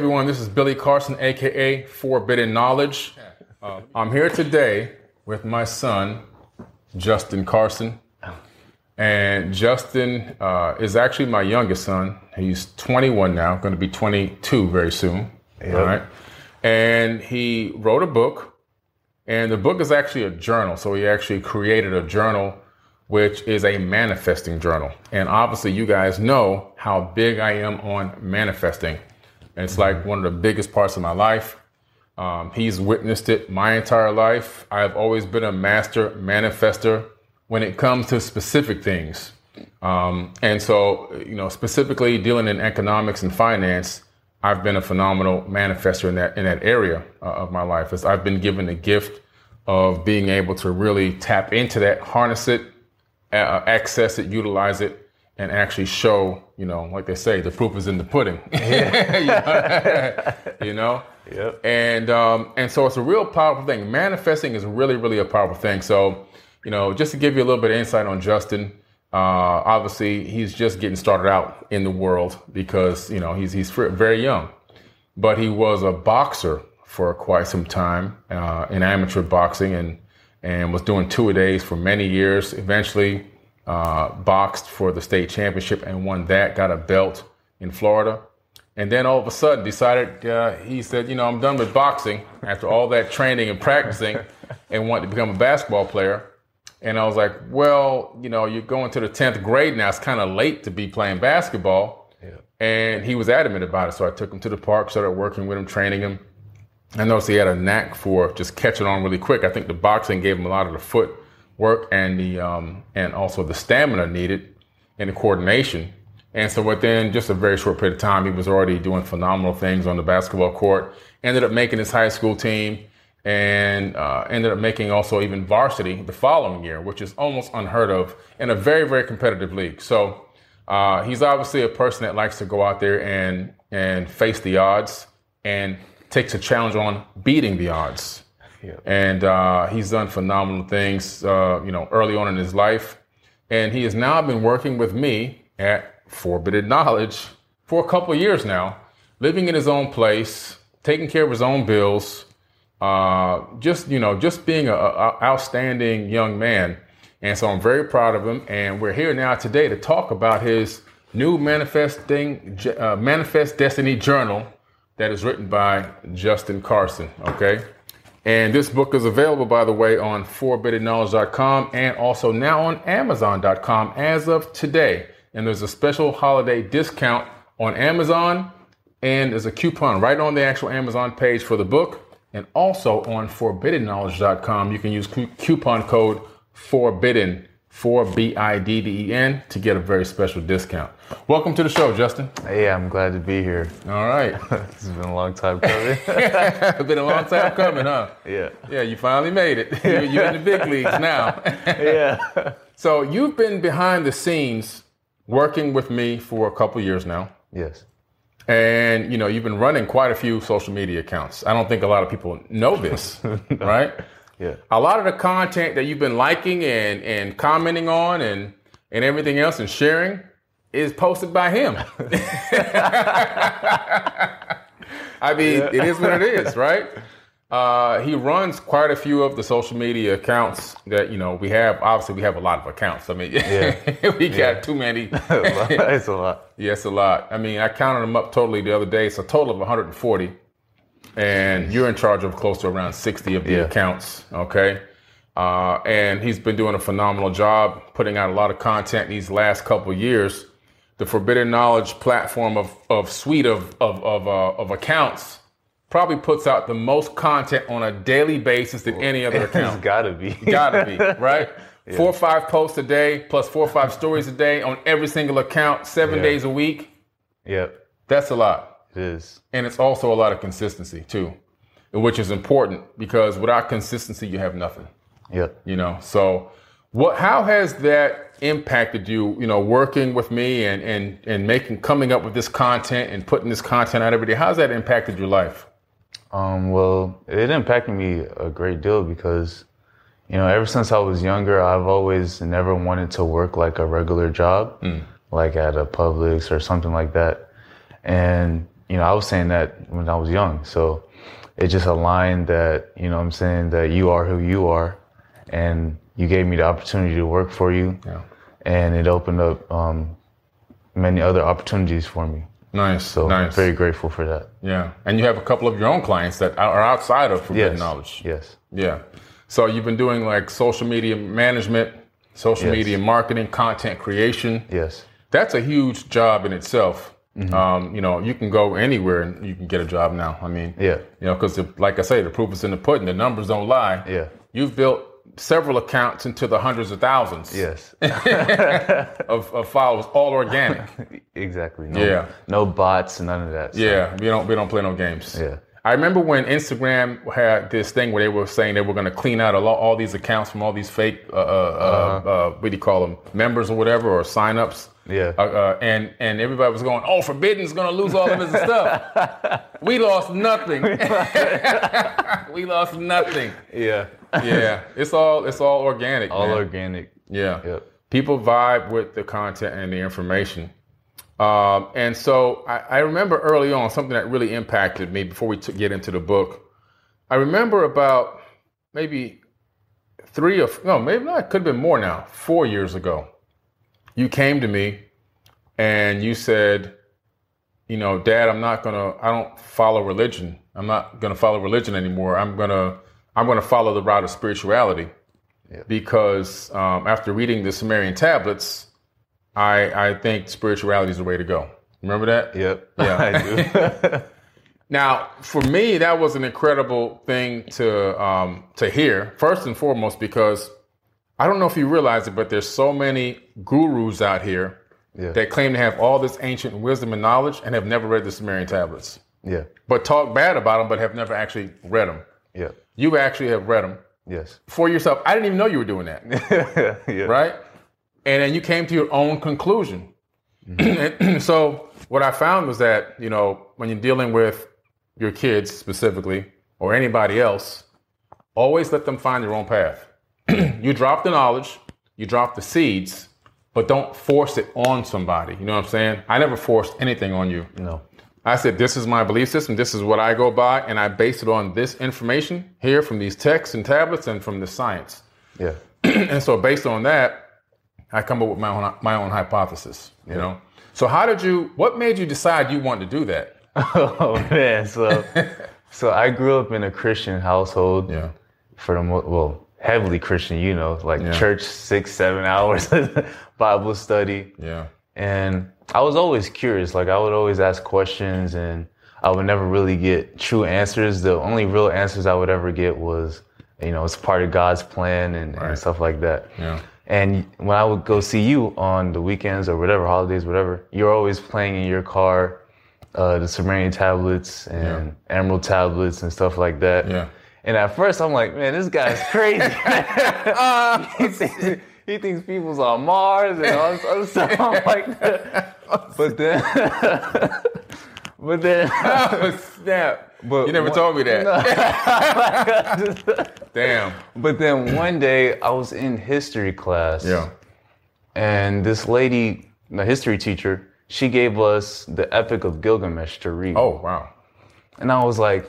Everyone, this is Billy Carson, aka Forbidden Knowledge. Uh, I'm here today with my son, Justin Carson. And Justin uh, is actually my youngest son. He's 21 now, going to be 22 very soon. Yep. All right. And he wrote a book, and the book is actually a journal. So he actually created a journal, which is a manifesting journal. And obviously, you guys know how big I am on manifesting. It's like one of the biggest parts of my life. Um, he's witnessed it my entire life. I've always been a master manifester when it comes to specific things. Um, and so, you know, specifically dealing in economics and finance, I've been a phenomenal manifester in that in that area uh, of my life. As I've been given the gift of being able to really tap into that, harness it, uh, access it, utilize it, and actually show, you know, like they say, the proof is in the pudding. you know? Yep. And um, and so it's a real powerful thing. Manifesting is really, really a powerful thing. So, you know, just to give you a little bit of insight on Justin, uh, obviously he's just getting started out in the world because, you know, he's he's very young. But he was a boxer for quite some time, uh, in amateur boxing and and was doing two a days for many years. Eventually uh, boxed for the state championship and won that, got a belt in Florida. And then all of a sudden decided, uh, he said, you know, I'm done with boxing after all that training and practicing and wanted to become a basketball player. And I was like, well, you know, you're going to the 10th grade now. It's kind of late to be playing basketball. Yeah. And he was adamant about it. So I took him to the park, started working with him, training him. I noticed he had a knack for just catching on really quick. I think the boxing gave him a lot of the foot work and the um, and also the stamina needed and the coordination. And so within just a very short period of time, he was already doing phenomenal things on the basketball court. Ended up making his high school team and uh, ended up making also even varsity the following year, which is almost unheard of in a very, very competitive league. So uh, he's obviously a person that likes to go out there and and face the odds and takes a challenge on beating the odds. Yeah. And uh, he's done phenomenal things, uh, you know, early on in his life. And he has now been working with me at Forbidden Knowledge for a couple years now, living in his own place, taking care of his own bills, uh, just you know, just being an outstanding young man. And so I'm very proud of him. And we're here now today to talk about his new manifesting uh, manifest destiny journal that is written by Justin Carson. Okay. And this book is available, by the way, on forbiddenknowledge.com and also now on amazon.com as of today. And there's a special holiday discount on Amazon, and there's a coupon right on the actual Amazon page for the book. And also on forbiddenknowledge.com, you can use coupon code forbidden 4BIDDEN to get a very special discount. Welcome to the show, Justin. Hey, I'm glad to be here. All right. this has been a long time coming. it's been a long time coming, huh? Yeah. Yeah, you finally made it. You're, you're in the big leagues now. yeah. So you've been behind the scenes working with me for a couple years now. Yes. And you know, you've been running quite a few social media accounts. I don't think a lot of people know this, right? Yeah. A lot of the content that you've been liking and, and commenting on and, and everything else and sharing is posted by him. I mean, Yeah. it is what it is, right? Uh, he runs quite a few of the social media accounts that you know we have. Obviously, we have a lot of accounts. I mean, Yeah. we got too many. it's a lot. Yes, a lot. I mean, I counted them up totally the other day. It's a total of 140, and you're in charge of close to around 60 of the Yeah. accounts. Okay, uh, and he's been doing a phenomenal job putting out a lot of content these last couple years. The Forbidden Knowledge platform of of suite of of of, uh, of accounts probably puts out the most content on a daily basis than any other It's account. gotta be. Gotta be, right? Four or five posts a day, plus four or five stories a day on every single account, seven Yeah. days a week. Yep. That's a lot. It is. And it's also a lot of consistency, too, which is important because without consistency, you have nothing, Yeah. you know? So, what, how has that impacted you, you know, working with me and, and, and making, coming up with this content and putting this content out every day? How's that impacted your life? Um, well, it impacted me a great deal because, you know, ever since I was younger, I've always never wanted to work like a regular job, like at a Publix or something like that. And, you know, I was saying that when I was young. So it just aligned that, you know what I'm saying, that you are who you are. And you gave me the opportunity to work for you. Yeah. And it opened up um, many other opportunities for me. Nice. So I'm very grateful for that. yeah. And you have a couple of your own clients that are outside of Forbidden Yes. Knowledge. Yes. Yeah. So you've been doing like social media management, social Yes. media marketing, content creation. Yes. That's a huge job in itself. Mm-hmm. Um, you know, you can go anywhere and you can get a job now. I mean, Yeah. you know, because like I say, the proof is in the pudding. The numbers don't lie. Yeah. You've built several accounts into the hundreds of thousands Yes. of, of followers, all organic. exactly. No, Yeah. No bots, none of that. So, yeah, we don't we don't play no games. Yeah. I remember when Instagram had this thing where they were saying they were going to clean out a lot, all these accounts from all these fake, uh, uh, uh, uh, what do you call them, members or whatever, or signups. Yeah. Uh, uh, and and everybody was going, oh, Forbidden's going to lose all of his stuff. we lost nothing. we lost nothing. Yeah. Yeah, it's all it's all organic. All man. organic. Yeah. Yep. People vibe with the content and the information. Um, and so I, I remember early on something that really impacted me before we took get into the book. I remember about maybe three or no, maybe not, it could have been more now, four years ago. You came to me and you said, you know, Dad, I'm not gonna, I don't follow religion. I'm not gonna follow religion anymore. I'm gonna, I'm gonna follow the route of spirituality because um, after reading the Sumerian tablets, I I think spirituality is the way to go. Remember that? Yep. Yeah. I do. Now, for me, that was an incredible thing to um, to hear. First and foremost, because I don't know if you realize it, but there's so many gurus out here Yeah. that claim to have all this ancient wisdom and knowledge and have never read the Sumerian tablets, yeah. but talk bad about them, but have never actually read them. Yeah. You actually have read them Yes. for yourself. I didn't even know you were doing that. yeah. right? And then you came to your own conclusion. Mm-hmm. And so what I found was that, you know, when you're dealing with your kids specifically or anybody else, always let them find their own path. you drop the knowledge, you drop the seeds, but don't force it on somebody. You know what I'm saying? I never forced anything on you. No. I said, this is my belief system. This is what I go by. And I base it on this information here from these texts and tablets and from the science. Yeah. and so based on that, I come up with my own my own hypothesis. You know. So how did you? What made you decide you wanted to do that? oh man. So, so I grew up in a Christian household. Yeah. For the mo- well, heavily Christian. You know, like Yeah. church six, seven hours, Bible study. Yeah. And I was always curious. Like I would always ask questions and I would never really get true answers. The only real answers I would ever get was you know, it's part of God's plan and, Right. and stuff like that. Yeah. And when I would go see you on the weekends or whatever, holidays, whatever, you're always playing in your car uh, the Sumerian tablets and Emerald tablets and stuff like that. Yeah. And at first, I'm like, man, this guy's crazy. he, thinks, he thinks people's on Mars and all this other stuff. I'm like, but then, but then, Snap. But you never one- told me that. Damn. but then one day I was in history class. Yeah. And this lady, the history teacher, she gave us the Epic of Gilgamesh to read. Oh wow. And I was like,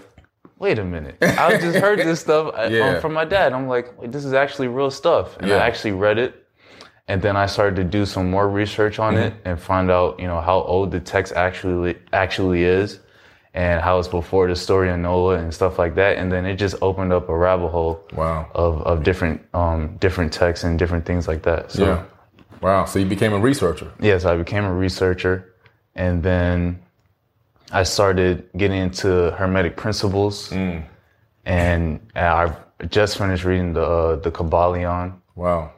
wait a minute. I just heard this stuff uh, Yeah. um, from my dad. I'm like, wait, this is actually real stuff. And Yeah. I actually read it. And then I started to do some more research on it Mm-hmm. and find out, you know, how old the text actually actually is and how it's before the story of Noah and stuff like that. And then it just opened up a rabbit hole Wow. of, of different um, different texts and different things like that. So Yeah. Wow. So you became a researcher. yes, I became a researcher, and then I started getting into hermetic principles, and I just finished reading the uh, the Kybalion. Wow.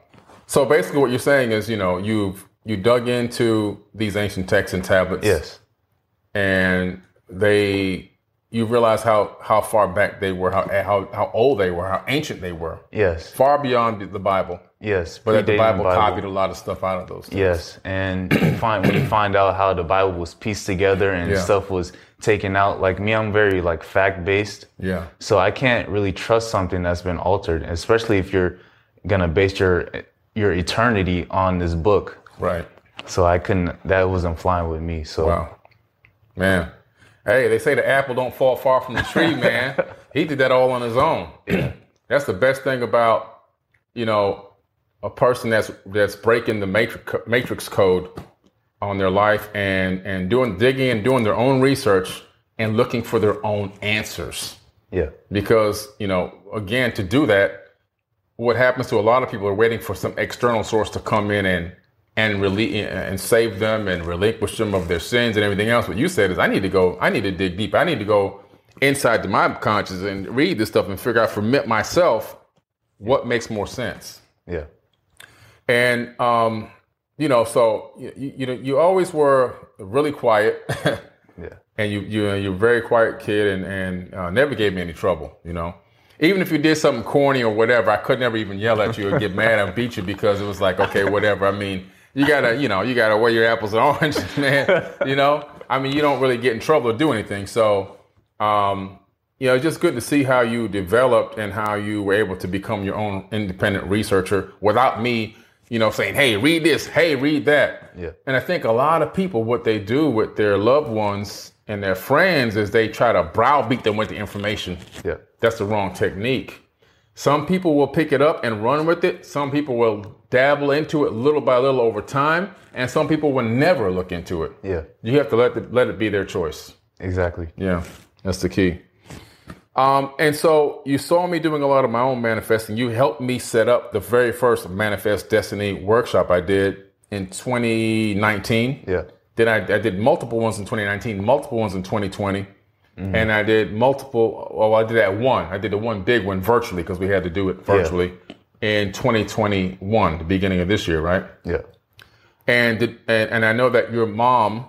So basically, what you're saying is, you know, you've you dug into these ancient texts and tablets. Yes, and they you realize how how far back they were, how how how old they were, how ancient they were, yes, far beyond the Bible. yes. But that the predating Bible, copied a lot of stuff out of those. Things. Yes, and you find when you find out how the Bible was pieced together and Yeah. stuff was taken out. Like me, I'm very like fact based. Yeah. So I can't really trust something that's been altered, especially if you're gonna base your your eternity on this book. Right. So I couldn't. That wasn't flying with me. So Wow. Man. Hey, they say the apple don't fall far from the tree, man. he did that all on his own. That's the best thing about, you know, a person that's that's breaking the matrix matrix code on their life and and doing digging and doing their own research and looking for their own answers. yeah, Because, you know, again, to do that, what happens to a lot of people are waiting for some external source to come in and and really and save them and relinquish them of their sins and everything else. What you said is, I need to go. I need to dig deep. I need to go inside to my conscience and read this stuff and figure out for myself what makes more sense. yeah, And um, you know, so you, you, you know, you always were really quiet. yeah, and you you you're a very quiet kid and and uh, never gave me any trouble. You know, even if you did something corny or whatever, I could never even yell at you or get mad and beat you because it was like, okay, whatever. I mean, you gotta you know you gotta weigh your apples and oranges, man. You know, I mean, you don't really get in trouble or do anything. So, um, you know, it's just good to see how you developed and how you were able to become your own independent researcher without me. You know, saying, "Hey, read this. Hey, read that." Yeah. And I think a lot of people, what they do with their loved ones and their friends is they try to browbeat them with the information. yeah, That's the wrong technique. Some people will pick it up and run with it. Some people will dabble into it little by little over time, and some people will never look into it. yeah. You have to let it, let it be their choice. Exactly. Yeah, that's the key. Um, and so you saw me doing a lot of my own manifesting. You helped me set up the very first Manifest Destiny workshop I did in 2019. Yeah, Then I, I did multiple ones in 2019, multiple ones in 2020. And I did multiple, well, I did that one. I did the one big one virtually because we had to do it virtually in 2021, the beginning of this year, right? yeah. And did, and, and I know that your mom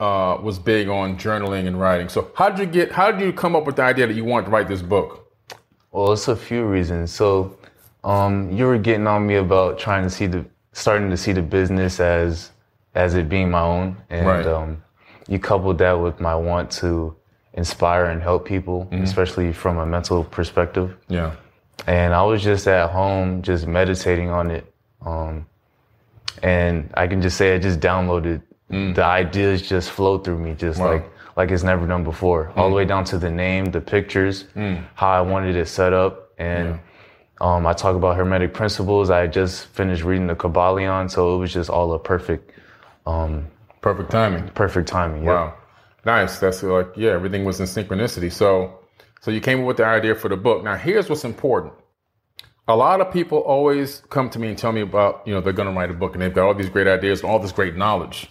uh, was big on journaling and writing. So how did you get? How did you come up with the idea that you wanted to write this book? Well, it's a few reasons. So, um, you were getting on me about trying to see the starting to see the business as as it being my own, and Right. um, you coupled that with my want to inspire and help people, mm-hmm. especially from a mental perspective. Yeah. And I was just at home, just meditating on it, um, and I can just say I just downloaded. Mm. The ideas just flow through me, just Wow. like like it's never done before. All the mm. way down to the name, the pictures, mm. how I wanted it set up, and um, I talk about hermetic principles. I just finished reading the Kybalion, so it was just all a perfect, um, Perfect timing. perfect timing. Yep. Wow. Nice. That's like, yeah, everything was in synchronicity. So, so you came up with the idea for the book. Now, here's what's important. A lot of people always come to me and tell me about, you know, they're going to write a book and they've got all these great ideas and all this great knowledge.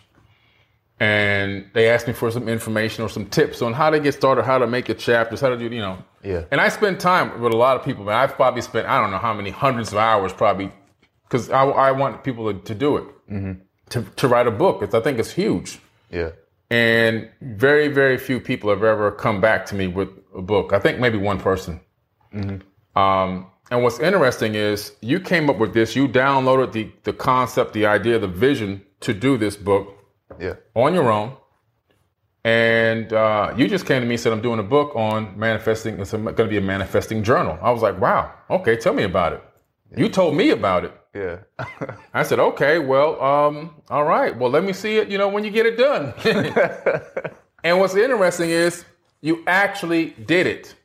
and they ask me for some information or some tips on how to get started, how to make the chapters, how to do, you know. Yeah. And I spend time with a lot of people, man. I've probably spent, I don't know how many hundreds of hours probably, because I, I want people to, to do it, mm-hmm. to, to write a book. It's, I think it's huge. Yeah. And very, very few people have ever come back to me with a book. I think maybe one person. Um, and what's interesting is you came up with this, you downloaded the, the concept, the idea, the vision to do this book Yeah. on your own. And uh, you just came to me and said, I'm doing a book on manifesting. It's going to be a manifesting journal. I was like, wow, okay, tell me about it. You told me about it. Yeah. I said, okay, well, um, all right. Well, let me see it, you know, when you get it done. and what's interesting is you actually did it.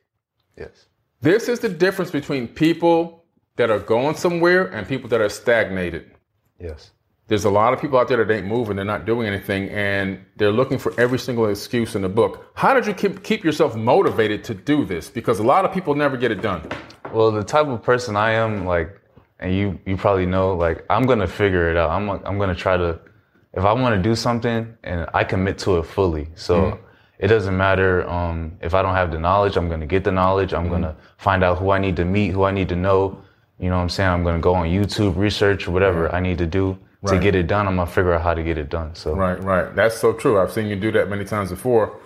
yes. This is the difference between people that are going somewhere and people that are stagnated. Yes. There's a lot of people out there that ain't moving, they're not doing anything, and they're looking for every single excuse in the book. How did you keep, keep yourself motivated to do this? Because a lot of people never get it done. Well, the type of person I am, like, and you you probably know, like, I'm gonna figure it out. I'm I'm gonna try to, if I want to do something and I commit to it fully. So it doesn't matter um, if I don't have the knowledge. I'm gonna get the knowledge. I'm gonna find out who I need to meet, who I need to know. You know what I'm saying? I'm gonna go on YouTube, research whatever I need to do to get it done. I'm gonna figure out how to get it done. So Right, right. That's so true. I've seen you do that many times before.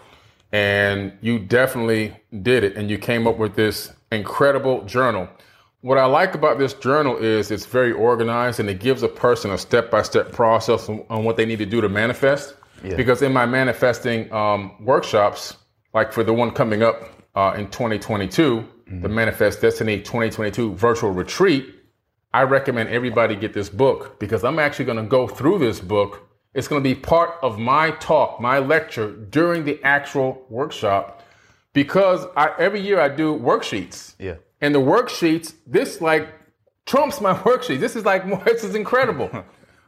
And you definitely did it. And you came up with this incredible journal. What I like about this journal is it's very organized and it gives a person a step by step process on, on what they need to do to manifest. Yeah. Because in my manifesting um, workshops, like for the one coming up uh, in 2022, the Manifest Destiny 2022 virtual retreat, I recommend everybody get this book because I'm actually going to go through this book. It's going to be part of my talk, my lecture during the actual workshop because I, every year I do worksheets. yeah, And the worksheets, this like trumps my worksheets. This is like, this is incredible.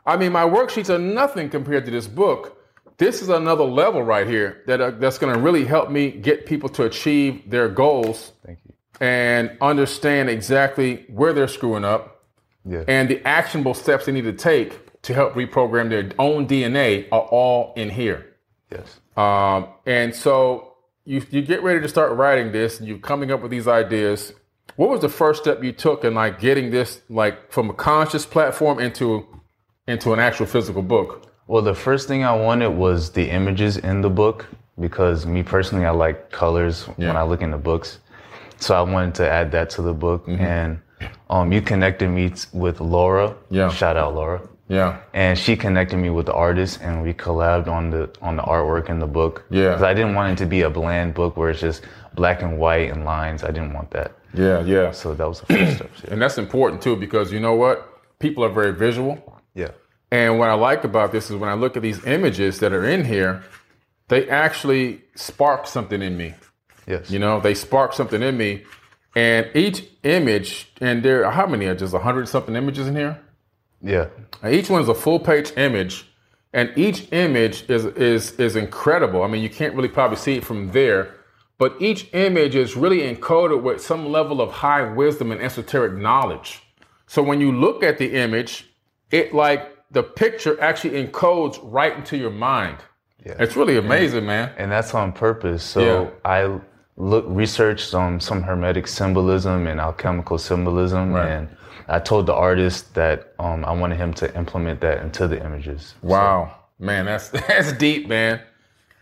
I mean, my worksheets are nothing compared to this book. This is another level right here that uh, that's going to really help me get people to achieve their goals thank you. and understand exactly where they're screwing up Yeah, and the actionable steps they need to take to help reprogram their own DNA are all in here. yes. Um, and so you you get ready to start writing this, and you're coming up with these ideas. What was the first step you took in like getting this like from a conscious platform into into an actual physical book? Well, the first thing I wanted was the images in the book because me personally, I like colors when I look in the books. So I wanted to add that to the book. And um, you connected me with Laura. Yeah. Shout out Laura. Yeah, And she connected me with the artist, and we collabed on the on the artwork in the book. Yeah. 'Cause I didn't want it to be a bland book where it's just black and white and lines. I didn't want that. yeah, yeah. So that was the first step. Yeah. And that's important too because you know what? People are very visual. yeah. And what I like about this is when I look at these images that are in here, they actually spark something in me. Yes. You know, they spark something in me. And each image, and there are how many are just a hundred something images in here? Yeah. And each one is a full page image, and each image is is is incredible. I mean, you can't really probably see it from there, but each image is really encoded with some level of high wisdom and esoteric knowledge. So when you look at the image, it like the picture actually encodes right into your mind. Yeah. It's really amazing, man. and that's on purpose. So Yeah. I look researched um, some hermetic symbolism and alchemical symbolism, Right. and I told the artist that um, I wanted him to implement that into the images. Wow, man, that's that's deep, man.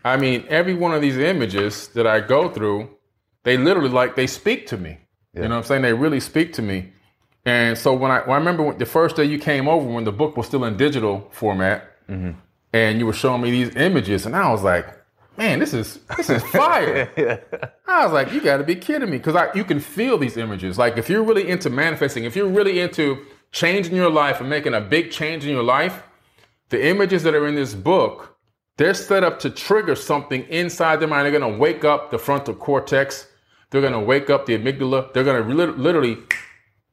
I mean, every one of these images that I go through, they literally like they speak to me. You know what I'm saying? They really speak to me. And so when I, I remember when, the first day you came over when the book was still in digital format, and you were showing me these images, and I was like, man, this is this is fire. I was like, you got to be kidding me, because you can feel these images. Like if you're really into manifesting, if you're really into changing your life and making a big change in your life, the images that are in this book, they're set up to trigger something inside their mind. They're going to wake up the frontal cortex. They're going to wake up the amygdala. They're going to lit- literally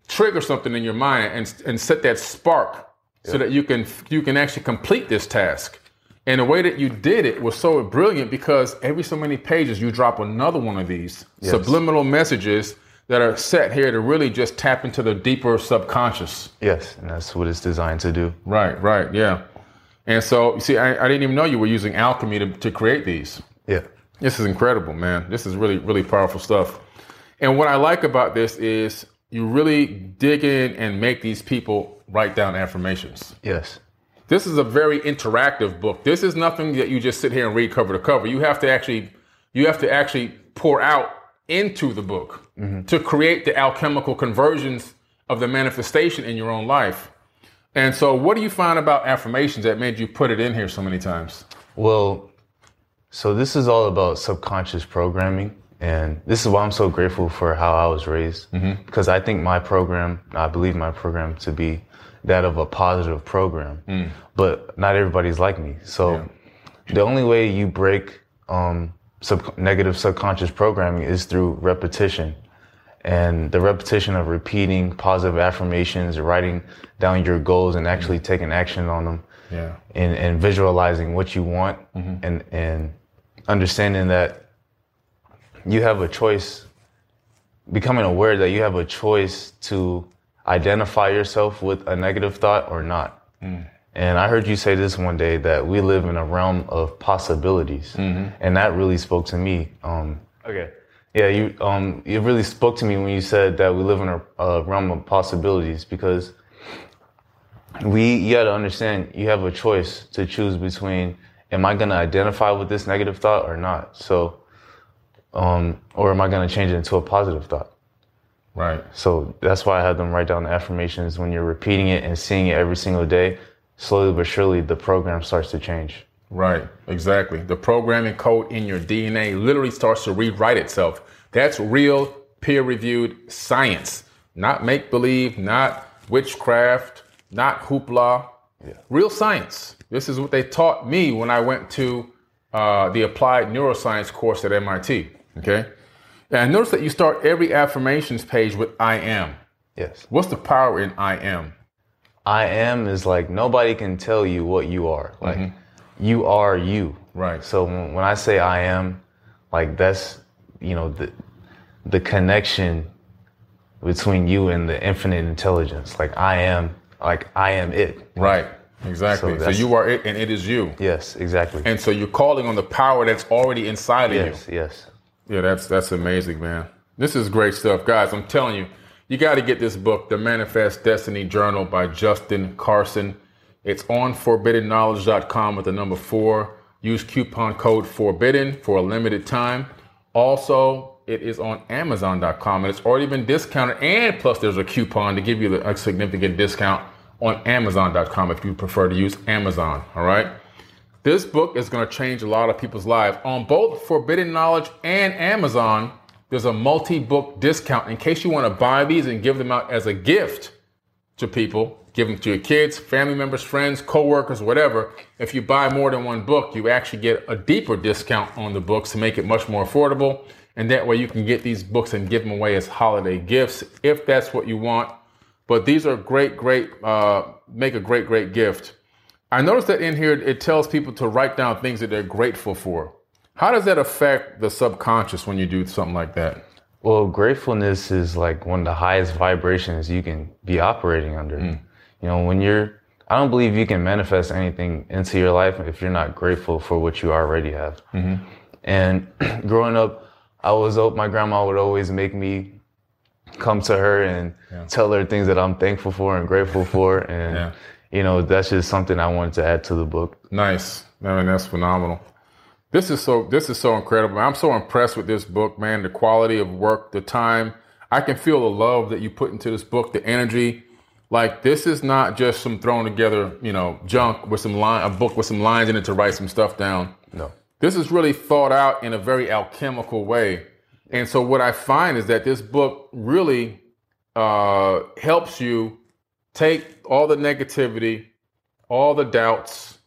trigger something in your mind and, and set that spark so that you can you can actually complete this task. And the way that you did it was so brilliant because every so many pages you drop another one of these subliminal messages that are set here to really just tap into the deeper subconscious. Yes, and that's what it's designed to do. Right, right, yeah. And so, you see, I, I didn't even know you were using alchemy to, to create these. Yeah. This is incredible, man. This is really, really powerful stuff. And what I like about this is you really dig in and make these people write down affirmations. Yes. This is a very interactive book. This is nothing that you just sit here and read cover to cover. You have to actually, you have to actually pour out into the book mm-hmm. to create the alchemical conversions of the manifestation in your own life. And so, what do you find about affirmations that made you put it in here so many times? Well, so this is all about subconscious programming. And this is why I'm so grateful for how I was raised. Mm-hmm. Because I think my program, I believe my program to be that of a positive program. Mm. But not everybody's like me. So yeah. the only way you break um, sub- negative subconscious programming is through repetition. And the repetition of repeating positive affirmations, writing down your goals and actually mm taking action on them. Yeah. And, and visualizing what you want mm-hmm. and, and understanding that you have a choice, becoming aware that you have a choice to identify yourself with a negative thought or not. Mm. And I heard you say this one day that we live in a realm of possibilities, mm-hmm. and that really spoke to me. Um, okay, yeah, you um, it really spoke to me when you said that we live in a, a realm of possibilities because we you got to understand you have a choice to choose between am I going to identify with this negative thought or not? So, um, or am I going to change it into a positive thought? Right. So that's why I had them write down the affirmations. When you're repeating it and seeing it every single day, slowly but surely the program starts to change. Right, exactly. The programming code in your DNA literally starts to rewrite itself. That's real peer reviewed science, not make believe, not witchcraft, not hoopla. Yeah. Real science. This is what they taught me when I went to uh, the applied neuroscience course at MIT. Okay. And notice that you start every affirmations page with I am. Yes. What's the power in I am? I am is like nobody can tell you what you are. Like mm-hmm. you are you. Right. So when I say I am, like that's you know the the connection between you and the infinite intelligence. Like I am, like I am it. Right. Exactly. So, so, you are it and it is you. Yes, exactly. And so you're calling on the power that's already inside of you. yes. Yes. Yeah, that's that's amazing, man. This is great stuff, guys. I'm telling you, you got to get this book, The Manifest Destiny Journal by Justin Carson. It's on forbiddenknowledge.com with the number four. Use coupon code forbidden for a limited time. Also, it is on amazon.com and it's already been discounted. And plus, there's a coupon to give you a significant discount on amazon.com if you prefer to use Amazon. All right. This book is going to change a lot of people's lives. On both Forbidden Knowledge and Amazon, there's a multi book discount in case you want to buy these and give them out as a gift to people. Give them to your kids, family members, friends, coworkers, whatever. If you buy more than one book, you actually get a deeper discount on the books to make it much more affordable. And that way you can get these books and give them away as holiday gifts if that's what you want. But these are great, great, uh, make a great, great gift. I noticed that in here it tells people to write down things that they're grateful for. How does that affect the subconscious when you do something like that? Well, gratefulness is like one of the highest vibrations you can be operating under. Mm. You know, when you're, I don't believe you can manifest anything into your life if you're not grateful for what you already have. Mm-hmm. And growing up, I was, my grandma would always make me come to her and yeah. tell her things that I'm thankful for and grateful for. And, yeah you know, that's just something I wanted to add to the book. Nice. I mean, that's phenomenal. This is so this is so incredible. I'm so impressed with this book, man. The quality of work, the time. I can feel the love that you put into this book, the energy. Like this is not just some thrown together, you know, junk with some line a book with some lines in it to write some stuff down. No. This is really thought out in a very alchemical way. And so what I find is that this book really uh, helps you take all the negativity, all the doubts,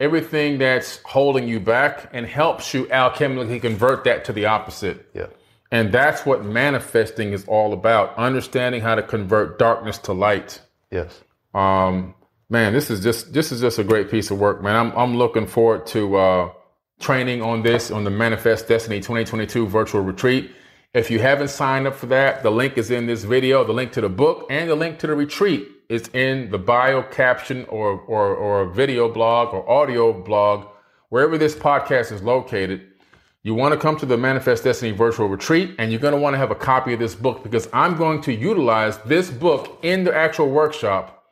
everything that's holding you back, and helps you alchemically convert that to the opposite. Yeah. And that's what manifesting is all about understanding how to convert darkness to light. Yes. Um, man, this is just this is just a great piece of work, man. I'm I'm looking forward to uh, training on this on the Manifest Destiny 2022 virtual retreat. If you haven't signed up for that, the link is in this video, the link to the book and the link to the retreat is in the bio caption or, or, or video blog or audio blog, wherever this podcast is located. You want to come to the Manifest Destiny virtual retreat, and you're going to want to have a copy of this book because I'm going to utilize this book in the actual workshop,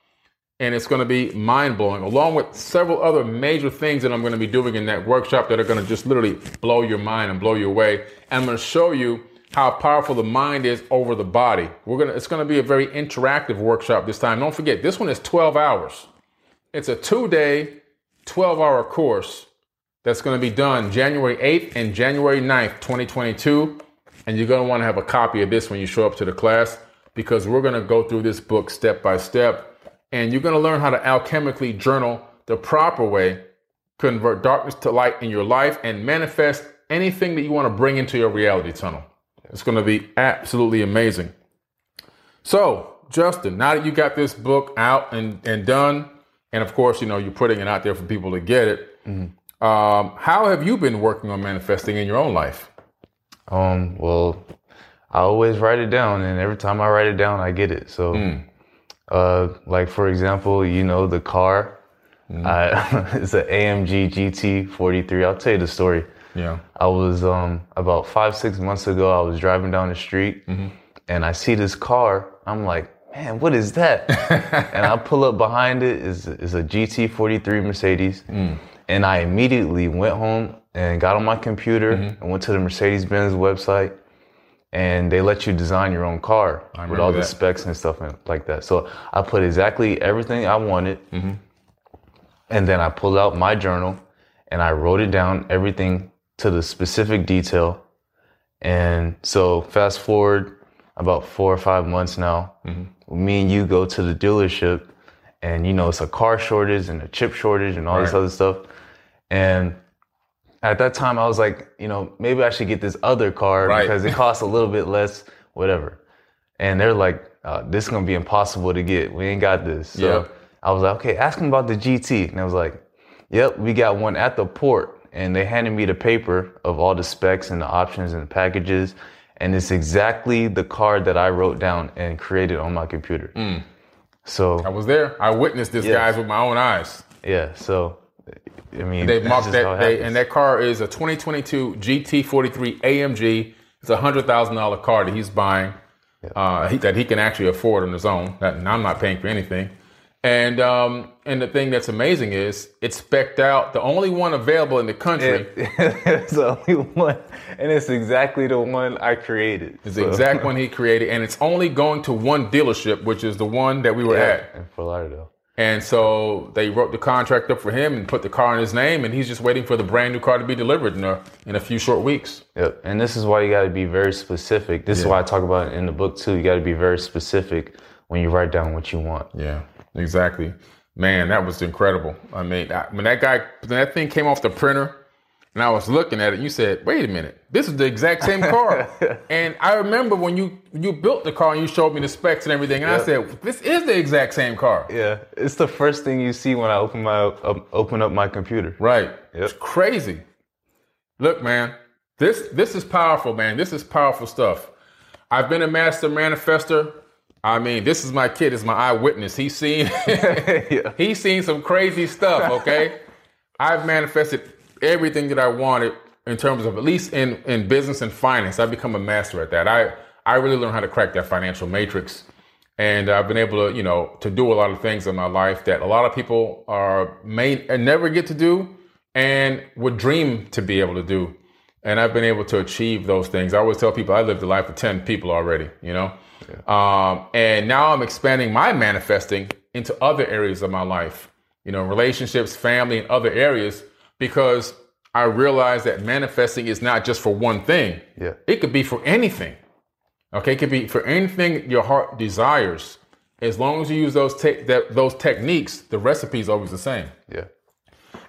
and it's going to be mind blowing, along with several other major things that I'm going to be doing in that workshop that are going to just literally blow your mind and blow you away. And I'm going to show you how powerful the mind is over the body. We're gonna it's gonna be a very interactive workshop this time. Don't forget, this one is 12 hours. It's a two-day, 12-hour course that's gonna be done January 8th and January 9th, 2022. And you're gonna want to have a copy of this when you show up to the class because we're gonna go through this book step by step. And you're gonna learn how to alchemically journal the proper way, convert darkness to light in your life, and manifest anything that you want to bring into your reality tunnel. It's going to be absolutely amazing. So, Justin, now that you got this book out and, and done, and of course, you know, you're putting it out there for people to get it, mm-hmm. um, how have you been working on manifesting in your own life? Um, well, I always write it down, and every time I write it down, I get it. So, mm. uh, like for example, you know, the car, mm. I, it's an AMG GT43. I'll tell you the story. Yeah. I was um, about five, six months ago, I was driving down the street mm-hmm. and I see this car. I'm like, man, what is that? and I pull up behind it is is a GT43 Mercedes. Mm. And I immediately went home and got on my computer mm-hmm. and went to the Mercedes Benz website and they let you design your own car with all that. the specs and stuff and like that. So I put exactly everything I wanted. Mm-hmm. And then I pulled out my journal and I wrote it down, everything to the specific detail. And so fast forward about four or five months now, mm-hmm. me and you go to the dealership and you know it's a car shortage and a chip shortage and all right. this other stuff. And at that time I was like, you know, maybe I should get this other car right. because it costs a little bit less, whatever. And they're like, uh, this is gonna be impossible to get. We ain't got this. So yeah. I was like, okay, ask them about the GT. And I was like, yep, we got one at the port and they handed me the paper of all the specs and the options and the packages. And it's exactly the card that I wrote down and created on my computer. Mm. So I was there. I witnessed this guys with my own eyes. Yeah. So I mean, they marked that, they, and that car is a 2022 GT43 AMG. It's a hundred thousand dollar car that he's buying, yeah. uh, he, that he can actually afford on his own. That, I'm not paying for anything. And um, and the thing that's amazing is it's specked out, the only one available in the country. it's the only one, and it's exactly the one I created. It's so. the exact one he created, and it's only going to one dealership, which is the one that we were yeah, at in Fort Lauderdale. And so they wrote the contract up for him and put the car in his name, and he's just waiting for the brand new car to be delivered in a in a few short weeks. Yep. And this is why you got to be very specific. This yeah. is why I talk about it in the book too. You got to be very specific when you write down what you want. Yeah. Exactly. Man, that was incredible. I mean, I, when that guy, when that thing came off the printer, and I was looking at it, you said, "Wait a minute, this is the exact same car." and I remember when you you built the car and you showed me the specs and everything, and yep. I said, "This is the exact same car." Yeah, it's the first thing you see when I open my uh, open up my computer. Right. Yep. It's crazy. Look, man, this this is powerful, man. This is powerful stuff. I've been a master manifester I mean, this is my kid. Is my eyewitness. He's seen yeah. he's seen some crazy stuff. Okay, I've manifested everything that I wanted in terms of at least in in business and finance. I've become a master at that. I I really learned how to crack that financial matrix, and I've been able to you know to do a lot of things in my life that a lot of people are may and never get to do and would dream to be able to do. And I've been able to achieve those things. I always tell people I lived the life of ten people already. You know. Um, and now I'm expanding my manifesting into other areas of my life, you know, relationships, family, and other areas, because I realize that manifesting is not just for one thing. Yeah. It could be for anything. Okay. It could be for anything your heart desires. As long as you use those te- that, those techniques, the recipe is always the same. Yeah.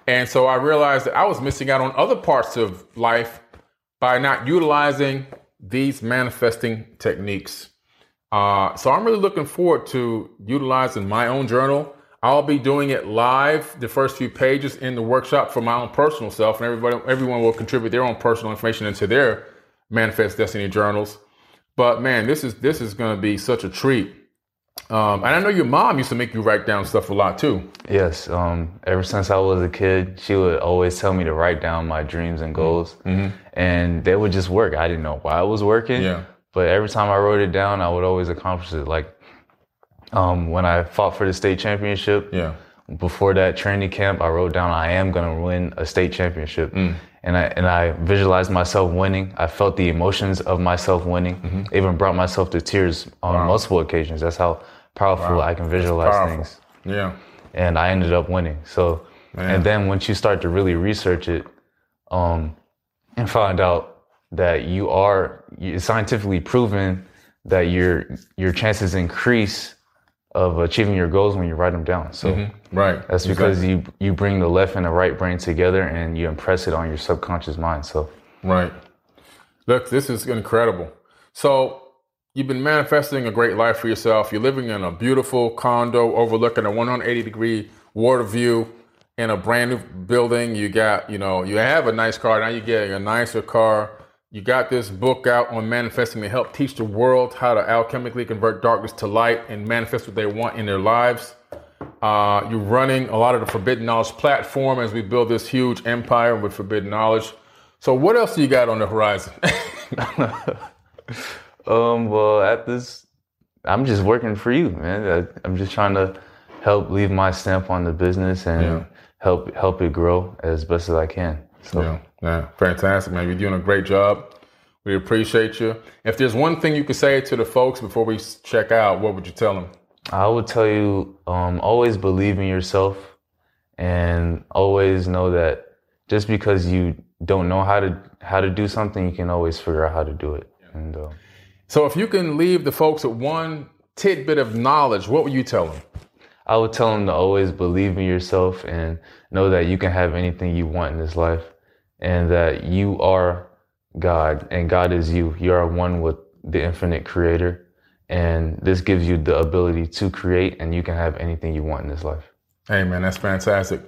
And so I realized that I was missing out on other parts of life by not utilizing these manifesting techniques. Uh, so I'm really looking forward to utilizing my own journal. I'll be doing it live, the first few pages in the workshop for my own personal self, and everybody, everyone will contribute their own personal information into their Manifest Destiny journals. But man, this is this is going to be such a treat. Um, and I know your mom used to make you write down stuff a lot too. Yes. Um, ever since I was a kid, she would always tell me to write down my dreams and goals, Mm-hmm. and they would just work. I didn't know why it was working. Yeah. But every time I wrote it down, I would always accomplish it. Like um, when I fought for the state championship, Yeah. before that training camp, I wrote down I am gonna win a state championship, and I and I visualized myself winning. I felt the emotions of myself winning. I even brought myself to tears on multiple occasions. That's how powerful I can visualize things. Yeah. And I ended up winning. So, Man. and then once you start to really research it, um, and find out that you are it's scientifically proven that your your chances increase of achieving your goals when you write them down. So. Mm-hmm. Right. That's because you you bring the left and the right brain together and you impress it on your subconscious mind. So Right. Look, this is incredible. So you've been manifesting a great life for yourself. You're living in a beautiful condo overlooking a 180 degree water view in a brand new building. You got, you know, you have a nice car. Now you're getting a nicer car. You got this book out on manifesting to help teach the world how to alchemically convert darkness to light and manifest what they want in their lives. Uh, you're running a lot of the Forbidden Knowledge platform as we build this huge empire with Forbidden Knowledge. So, what else do you got on the horizon? um well at this I'm just working for you, man. I, I'm just trying to help leave my stamp on the business and Yeah. help help it grow as best as I can. So yeah, yeah, fantastic, man. You're doing a great job. We appreciate you. If there's one thing you could say to the folks before we check out, what would you tell them? I would tell you um, always believe in yourself and always know that just because you don't know how to how to do something, you can always figure out how to do it. And uh, So, if you can leave the folks with one tidbit of knowledge, what would you tell them? I would tell them to always believe in yourself and know that you can have anything you want in this life and that you are God and God is you. You are one with the infinite creator. And this gives you the ability to create and you can have anything you want in this life. Hey, man, that's fantastic.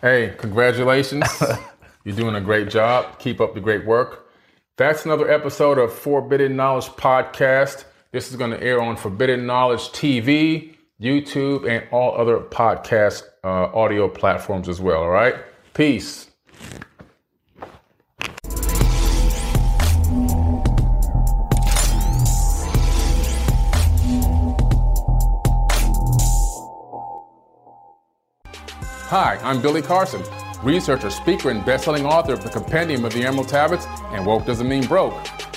Hey, congratulations. You're doing a great job. Keep up the great work. That's another episode of Forbidden Knowledge Podcast. This is going to air on Forbidden Knowledge TV, YouTube, and all other podcast uh, audio platforms as well. All right? Peace. Hi, I'm Billy Carson, researcher, speaker, and best-selling author of the Compendium of the Emerald Tablets and Woke Doesn't Mean Broke.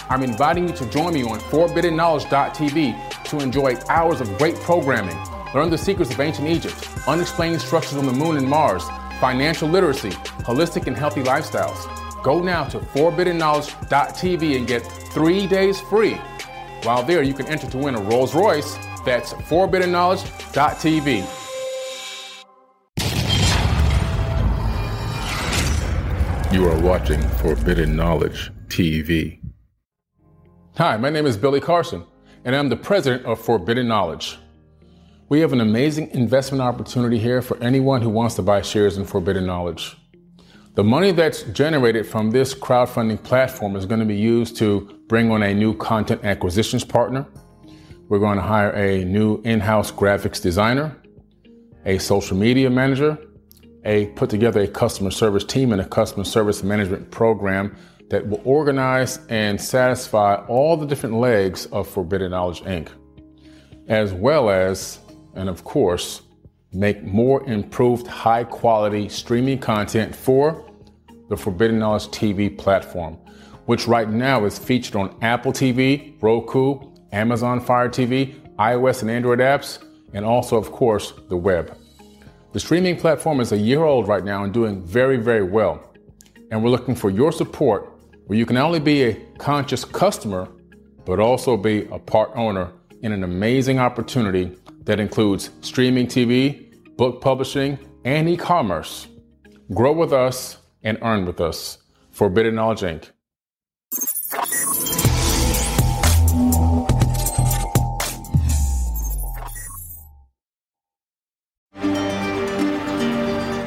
I'm inviting you to join me on ForbiddenKnowledge.tv to enjoy hours of great programming, learn the secrets of ancient Egypt, unexplained structures on the moon and Mars, financial literacy, holistic and healthy lifestyles. Go now to ForbiddenKnowledge.tv and get three days free. While there, you can enter to win a Rolls Royce. That's ForbiddenKnowledge.tv. You are watching Forbidden Knowledge TV. Hi, my name is Billy Carson, and I'm the president of Forbidden Knowledge. We have an amazing investment opportunity here for anyone who wants to buy shares in Forbidden Knowledge. The money that's generated from this crowdfunding platform is going to be used to bring on a new content acquisitions partner. We're going to hire a new in house graphics designer, a social media manager, a put together a customer service team and a customer service management program that will organize and satisfy all the different legs of Forbidden Knowledge Inc., as well as, and of course, make more improved high quality streaming content for the Forbidden Knowledge TV platform, which right now is featured on Apple TV, Roku, Amazon Fire TV, iOS and Android apps, and also, of course, the web. The streaming platform is a year old right now and doing very, very well. And we're looking for your support where you can only be a conscious customer, but also be a part owner in an amazing opportunity that includes streaming TV, book publishing, and e commerce. Grow with us and earn with us. Forbidden Knowledge Inc.